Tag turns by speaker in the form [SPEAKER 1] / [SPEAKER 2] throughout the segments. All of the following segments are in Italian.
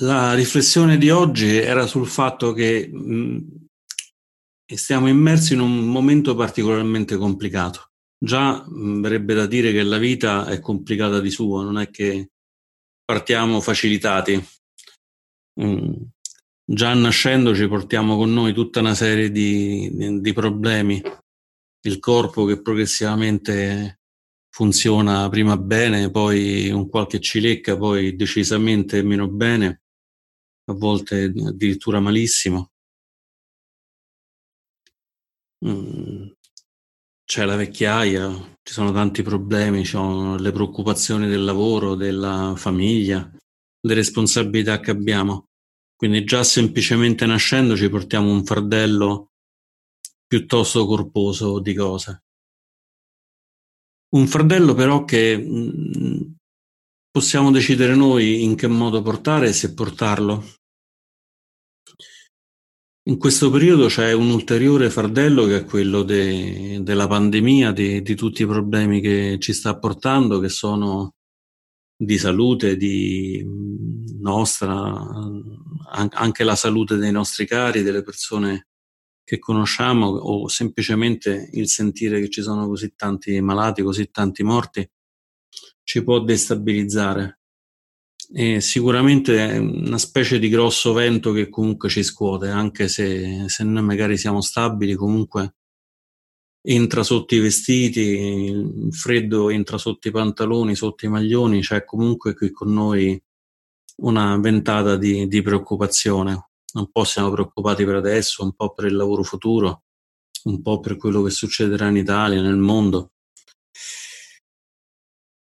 [SPEAKER 1] La riflessione di oggi era sul fatto che mh, stiamo immersi in un momento particolarmente complicato. Già mh, verrebbe da dire che la vita è complicata di suo, non è che partiamo facilitati. Mm, già nascendo ci portiamo con noi tutta una serie di, di problemi. Il corpo che progressivamente funziona prima bene, poi un qualche cilecca, poi decisamente meno bene, a volte addirittura malissimo. Mm, c'è la vecchiaia, ci sono tanti problemi, ci sono le preoccupazioni del lavoro, della famiglia, le responsabilità che abbiamo. Quindi già semplicemente nascendo ci portiamo un fardello piuttosto corposo di cose. Un fardello però che mm, possiamo decidere noi in che modo portare e se portarlo. In questo periodo c'è un ulteriore fardello che è quello de, della pandemia, di, di, tutti i problemi che ci sta portando, che sono di salute, di nostra, anche la salute dei nostri cari, delle persone che conosciamo o semplicemente il sentire che ci sono così tanti malati, così tanti morti, ci può destabilizzare e sicuramente è una specie di grosso vento che comunque ci scuote, anche se, se noi magari siamo stabili, comunque entra sotto i vestiti, il freddo entra sotto i pantaloni, sotto i maglioni, c'è comunque qui con noi una ventata di, di preoccupazione. Un po' siamo preoccupati per adesso, un po' per il lavoro futuro, un po' per quello che succederà in Italia, nel mondo.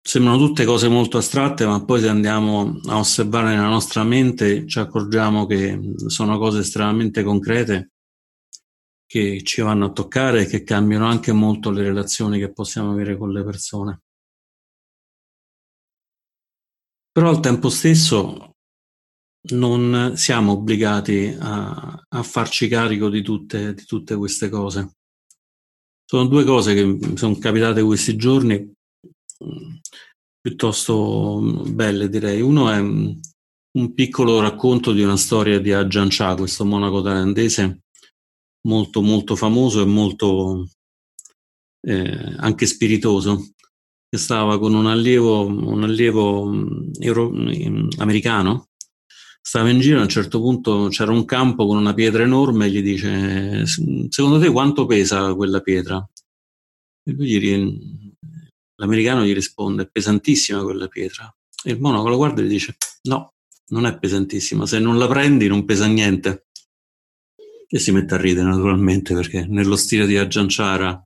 [SPEAKER 1] Sembrano tutte cose molto astratte, ma poi se andiamo a osservare nella nostra mente ci accorgiamo che sono cose estremamente concrete che ci vanno a toccare e che cambiano anche molto le relazioni che possiamo avere con le persone. Però al tempo stesso non siamo obbligati a, a farci carico di tutte, di tutte queste cose. Sono due cose che mi sono capitate questi giorni piuttosto belle, direi. Uno è un piccolo racconto di una storia di Ajahn Chah, questo monaco thailandese molto molto famoso e molto eh, anche spiritoso, che stava con un allievo, un allievo euro, americano, stava in giro, a un certo punto c'era un campo con una pietra enorme e gli dice, secondo te quanto pesa quella pietra? E lui gli L'americano gli risponde: È pesantissima quella pietra. E il monaco lo guarda e gli dice: No, non è pesantissima. Se non la prendi, non pesa niente. E si mette a ridere, naturalmente, perché nello stile di Aggianciara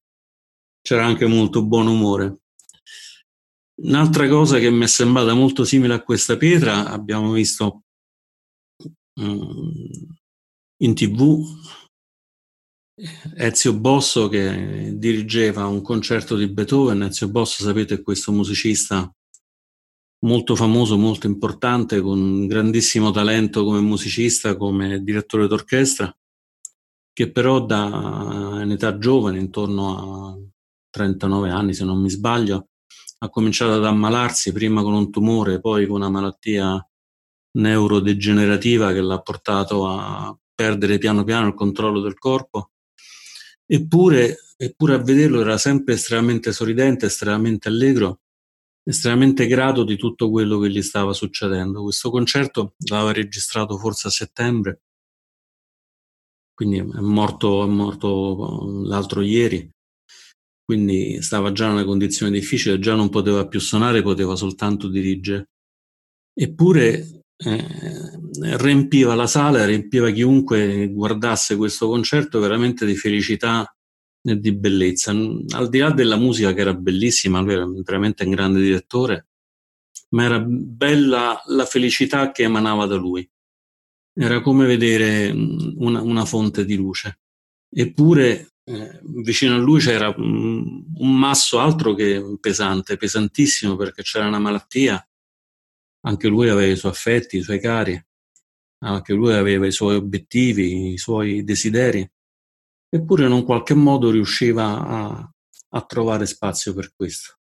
[SPEAKER 1] c'era anche molto buon umore. Un'altra cosa che mi è sembrata molto simile a questa pietra, abbiamo visto um, in tv Ezio Bosso che dirigeva un concerto di Beethoven. Ezio Bosso, sapete, è questo musicista molto famoso, molto importante, con grandissimo talento come musicista, come direttore d'orchestra, che però da in età giovane, intorno a 39 anni se non mi sbaglio, ha cominciato ad ammalarsi prima con un tumore, poi con una malattia neurodegenerativa che l'ha portato a perdere piano piano il controllo del corpo Eppure, eppure a vederlo era sempre estremamente sorridente, estremamente allegro, estremamente grato di tutto quello che gli stava succedendo. Questo concerto l'aveva registrato forse a settembre, quindi è morto, è morto l'altro ieri, quindi stava già in una condizione difficile, già non poteva più suonare, poteva soltanto dirigere. Eppure eh, riempiva la sala, riempiva chiunque guardasse questo concerto veramente di felicità e di bellezza. Al di là della musica che era bellissima, lui era veramente un grande direttore, ma era bella la felicità che emanava da lui. Era come vedere mm, una, una fonte di luce. Eppure eh, vicino a lui c'era un, un masso altro che pesante, pesantissimo perché c'era una malattia anche lui aveva i suoi affetti, i suoi cari, anche lui aveva i suoi obiettivi, i suoi desideri, eppure in un qualche modo riusciva a, a trovare spazio per questo.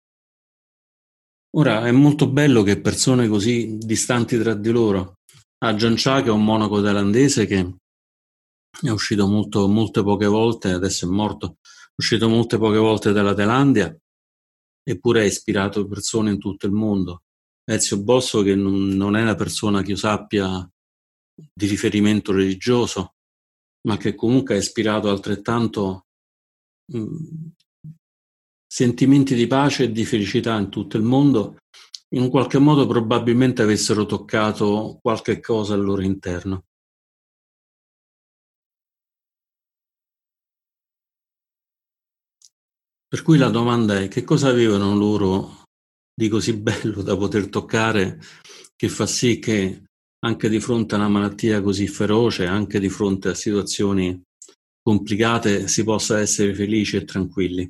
[SPEAKER 1] Ora è molto bello che persone così distanti tra di loro Ajahn Chah che è un monaco thailandese che è uscito molto, molte poche volte, adesso è morto, è uscito molte poche volte dalla Thailandia, eppure ha ispirato persone in tutto il mondo. Ezio Bosso che non, non è una persona che io sappia di riferimento religioso, ma che comunque ha ispirato altrettanto mh, mm, sentimenti di pace e di felicità in tutto il mondo, in qualche modo probabilmente avessero toccato qualche cosa al loro interno. Per cui la domanda è che cosa avevano loro di così bello da poter toccare che fa sì che anche di fronte a una malattia così feroce, anche di fronte a situazioni complicate, si possa essere felici e tranquilli.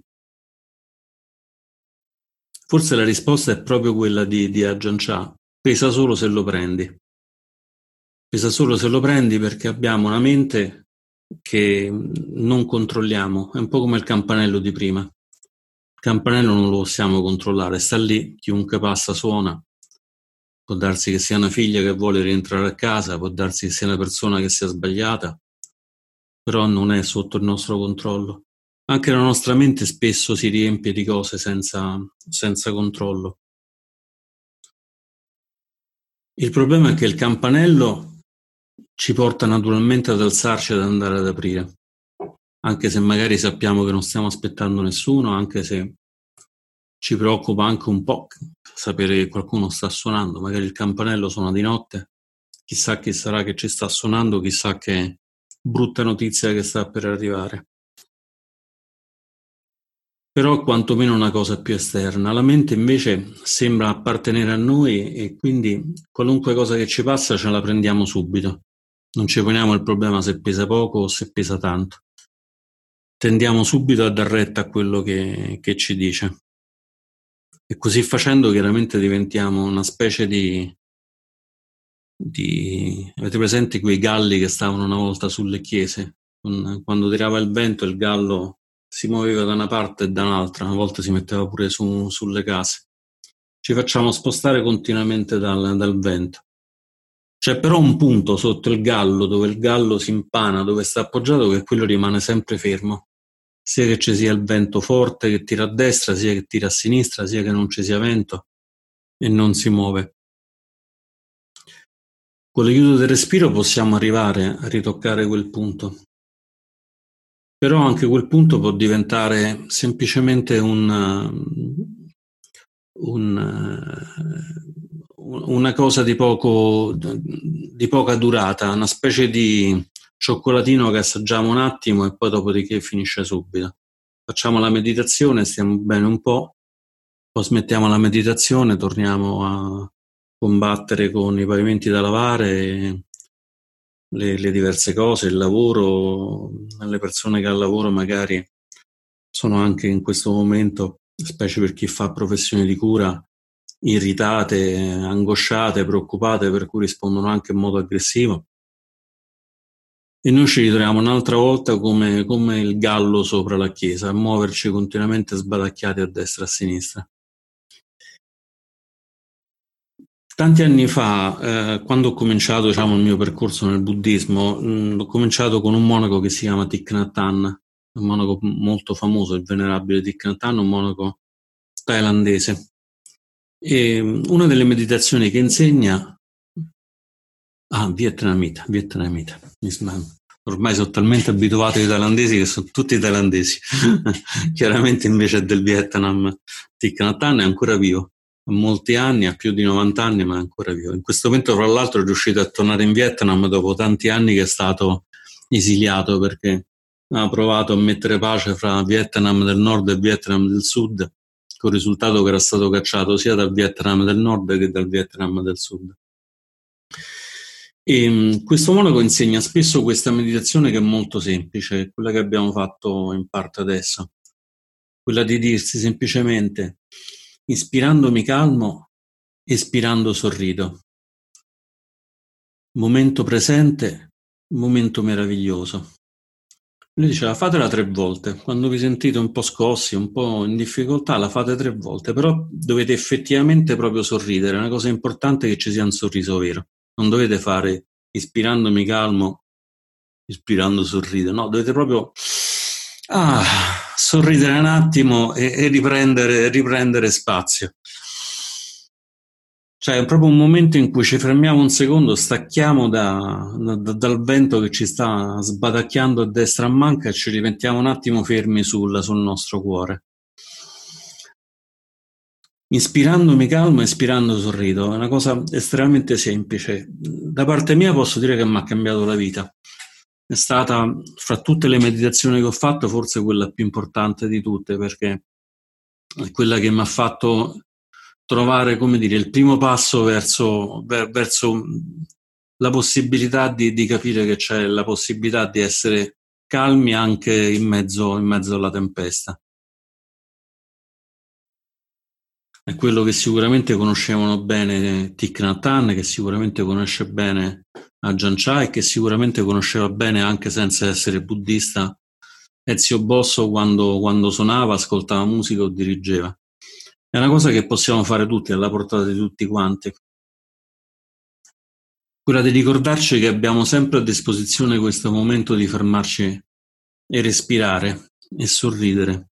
[SPEAKER 1] Forse la risposta è proprio quella di, di Chah, pesa solo se lo prendi. Pesa solo se lo prendi perché abbiamo una mente che non controlliamo, è un po' come il campanello di prima. Campanello non lo possiamo controllare, sta lì, chiunque passa suona, Può darsi che sia una figlia che vuole rientrare a casa, può darsi che sia una persona che sia sbagliata, però non è sotto il nostro controllo. Anche la nostra mente spesso si riempie di cose senza, senza controllo. Il problema è che il campanello ci porta naturalmente ad alzarci e ad andare ad aprire, anche se magari sappiamo che non stiamo aspettando nessuno, anche se ci preoccupa anche un po' sapere che qualcuno sta suonando, magari il campanello suona di notte, chissà chi sarà che ci sta suonando, chissà che brutta notizia che sta per arrivare. Però quantomeno una cosa più esterna. La mente invece sembra appartenere a noi e quindi qualunque cosa che ci passa ce la prendiamo subito. Non ci poniamo il problema se pesa poco o se pesa tanto. Tendiamo subito a dar retta a quello che, che ci dice. E così facendo chiaramente diventiamo una specie di, di... Avete presente quei galli che stavano una volta sulle chiese? Quando tirava il vento il gallo si muoveva da una parte e da un'altra, una volta si metteva pure su, sulle case. Ci facciamo spostare continuamente dal, dal vento. C'è però un punto sotto il gallo dove il gallo si impana, dove sta appoggiato, che quello rimane sempre fermo sia che ci sia il vento forte che tira a destra, sia che tira a sinistra, sia che non ci sia vento e non si muove. Con l'aiuto del respiro possiamo arrivare a ritoccare quel punto. Però anche quel punto può diventare semplicemente un, un, una cosa di, poco, di poca durata, una specie di cioccolatino che assaggiamo un attimo e poi dopodiché finisce subito. Facciamo la meditazione, stiamo bene un po', poi smettiamo la meditazione, torniamo a combattere con i pavimenti da lavare, le, le diverse cose, il lavoro, le persone che al lavoro magari sono anche in questo momento, specie per chi fa professioni di cura, irritate, angosciate, preoccupate, per cui rispondono anche in modo aggressivo e noi ci ritroviamo un'altra volta come, come, il gallo sopra la chiesa, a muoverci continuamente sbatacchiati a destra e a sinistra. Tanti anni fa, eh, quando ho cominciato diciamo, il mio percorso nel buddismo, mh, mm, ho cominciato con un monaco che si chiama Thich Nhat Hanh, un monaco molto famoso, il venerabile Thich Nhat Hanh, un monaco thailandese. E una delle meditazioni che insegna Ah, vietnamita, vietnamita. Ormai sono talmente abituato ai thailandesi che sono tutti thailandesi. Chiaramente invece del Vietnam. Thich Nhat Hanh è ancora vivo. Ha molti anni, ha più di 90 anni, ma è ancora vivo. In questo momento, fra l'altro, è riuscito a tornare in Vietnam dopo tanti anni che è stato esiliato perché ha provato a mettere pace fra Vietnam del nord e Vietnam del sud, con il risultato che era stato cacciato sia dal Vietnam del nord che dal Vietnam del sud. E ehm, questo monaco insegna spesso questa meditazione che è molto semplice, quella che abbiamo fatto in parte adesso, quella di dirsi semplicemente ispirando mi calmo, espirando sorrido. Momento presente, momento meraviglioso. Lui diceva fatela tre volte, quando vi sentite un po' scossi, un po' in difficoltà, la fate tre volte, però dovete effettivamente proprio sorridere, è una cosa importante che ci sia un sorriso vero. Non dovete fare ispirando mi calmo, ispirando sorrido, no, dovete proprio ah, sorridere un attimo e, e riprendere, riprendere spazio. Cioè è proprio un momento in cui ci fermiamo un secondo, stacchiamo da, da, dal vento che ci sta sbatacchiando a destra a manca e ci rimettiamo un attimo fermi sul, sul nostro cuore. Inspirando mi calmo, espirando sorrido. È una cosa estremamente semplice. Da parte mia posso dire che mi ha cambiato la vita. È stata, fra tutte le meditazioni che ho fatto, forse quella più importante di tutte, perché è quella che mi ha fatto trovare, come dire, il primo passo verso, verso la possibilità di, di, capire che c'è la possibilità di essere calmi anche in mezzo, in mezzo alla tempesta. È quello che sicuramente conoscevano bene Thich Nhat Hanh, che sicuramente conosce bene Ajahn Chah e che sicuramente conosceva bene anche senza essere buddista Ezio Bosso quando, quando suonava, ascoltava musica o dirigeva. È una cosa che possiamo fare tutti, alla portata di tutti quanti. Quella di ricordarci che abbiamo sempre a disposizione questo momento di fermarci e respirare e sorridere.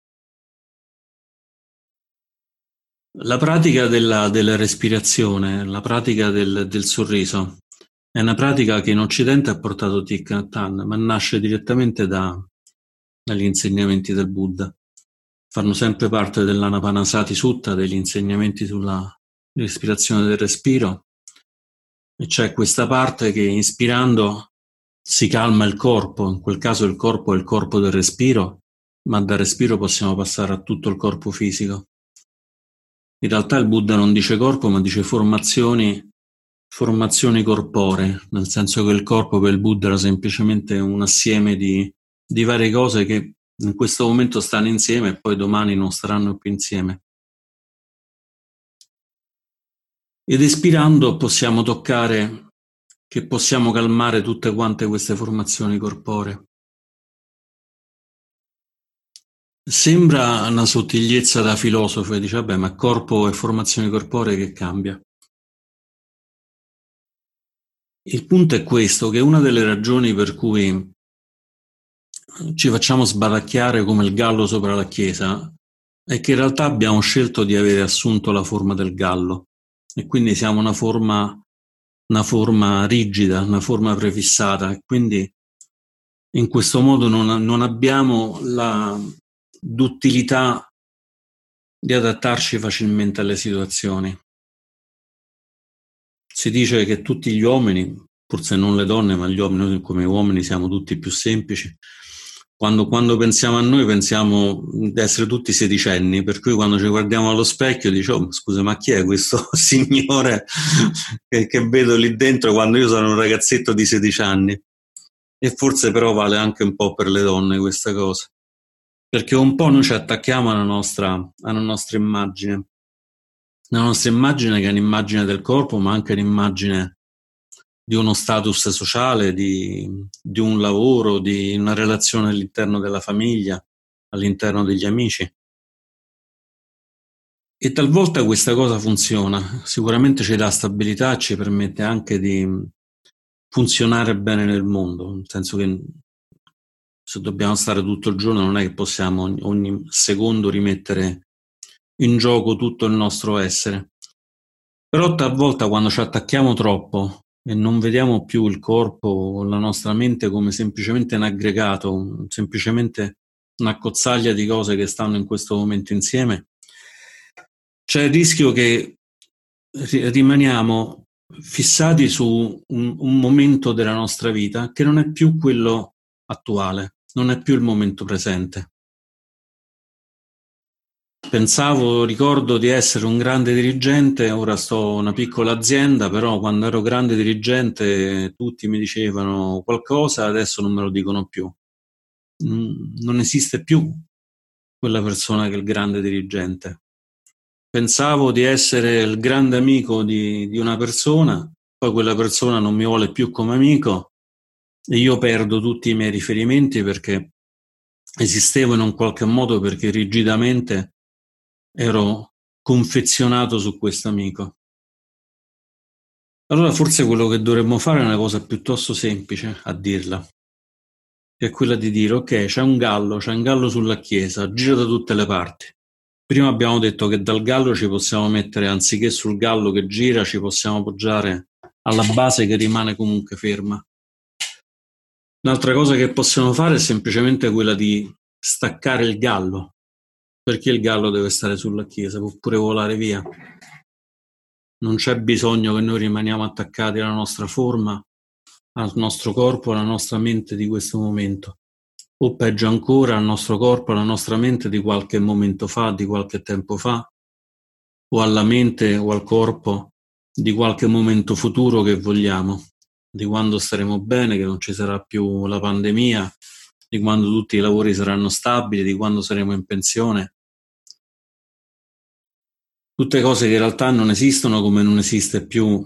[SPEAKER 1] La pratica della, della respirazione, la pratica del, del, sorriso, è una pratica che in Occidente ha portato Thich Nhat Hanh, ma nasce direttamente da, dagli insegnamenti del Buddha fanno sempre parte dell'Anapanasati Sutta, degli insegnamenti sulla respirazione del respiro. E c'è questa parte che ispirando si calma il corpo, in quel caso il corpo è il corpo del respiro, ma dal respiro possiamo passare a tutto il corpo fisico. In realtà il Buddha non dice corpo, ma dice formazioni, formazioni corporee, nel senso che il corpo per il Buddha era semplicemente un assieme di, di varie cose che in questo momento stanno insieme e poi domani non staranno più insieme. Ed espirando possiamo toccare che possiamo calmare tutte quante queste formazioni corporee. Sembra una sottigliezza da filosofo e dice, vabbè, ma corpo e formazioni corporee che cambia? Il punto è questo, che una delle ragioni per cui ci facciamo sbaracchiare come il gallo sopra la chiesa è che in realtà abbiamo scelto di avere assunto la forma del gallo e quindi siamo una forma, una forma rigida, una forma prefissata quindi in questo modo non, non abbiamo la duttilità di adattarci facilmente alle situazioni. Si dice che tutti gli uomini, forse non le donne, ma gli uomini, noi come uomini siamo tutti più semplici, quando, quando, pensiamo a noi pensiamo di essere tutti sedicenni, per cui quando ci guardiamo allo specchio diciamo, oh, scusa, ma chi è questo signore che, che, vedo lì dentro quando io sono un ragazzetto di 16 anni? E forse però vale anche un po' per le donne questa cosa, perché un po' noi ci attacchiamo alla nostra, alla nostra immagine, la nostra immagine che è un'immagine del corpo, ma anche un'immagine di uno status sociale, di, di un lavoro, di una relazione all'interno della famiglia, all'interno degli amici. E talvolta questa cosa funziona, sicuramente ci dà stabilità, ci permette anche di funzionare bene nel mondo, nel senso che se dobbiamo stare tutto il giorno non è che possiamo ogni, secondo rimettere in gioco tutto il nostro essere. Però talvolta quando ci attacchiamo troppo e non vediamo più il corpo o la nostra mente come semplicemente un aggregato, semplicemente una cozzaglia di cose che stanno in questo momento insieme, c'è il rischio che rimaniamo fissati su un, un momento della nostra vita che non è più quello attuale, non è più il momento presente. Pensavo, ricordo di essere un grande dirigente, ora sto una piccola azienda, però quando ero grande dirigente tutti mi dicevano qualcosa, adesso non me lo dicono più. Non esiste più quella persona che è il grande dirigente. Pensavo di essere il grande amico di, di una persona, poi quella persona non mi vuole più come amico e io perdo tutti i miei riferimenti perché esistevo in un qualche modo perché rigidamente ero confezionato su questo amico. Allora forse quello che dovremmo fare è una cosa piuttosto semplice a dirla, che è quella di dire ok, c'è un gallo, c'è un gallo sulla chiesa, gira da tutte le parti. Prima abbiamo detto che dal gallo ci possiamo mettere, anziché sul gallo che gira, ci possiamo appoggiare alla base che rimane comunque ferma. Un'altra cosa che possiamo fare è semplicemente quella di staccare il gallo, perché il gallo deve stare sulla chiesa, può pure volare via. Non c'è bisogno che noi rimaniamo attaccati alla nostra forma, al nostro corpo, alla nostra mente di questo momento. O peggio ancora, al nostro corpo, alla nostra mente di qualche momento fa, di qualche tempo fa, o alla mente o al corpo di qualche momento futuro che vogliamo, di quando staremo bene, che non ci sarà più la pandemia, di quando tutti i lavori saranno stabili, di quando saremo in pensione, tutte cose che in realtà non esistono come non esiste più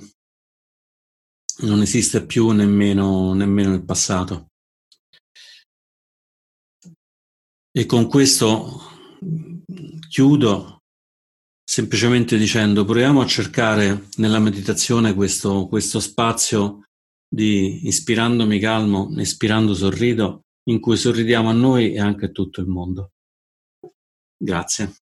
[SPEAKER 1] non esiste più nemmeno, nemmeno il passato. E con questo chiudo semplicemente dicendo proviamo a cercare nella meditazione questo, questo spazio di ispirandomi calmo, ispirando sorrido, in cui sorridiamo a noi e anche a tutto il mondo. Grazie.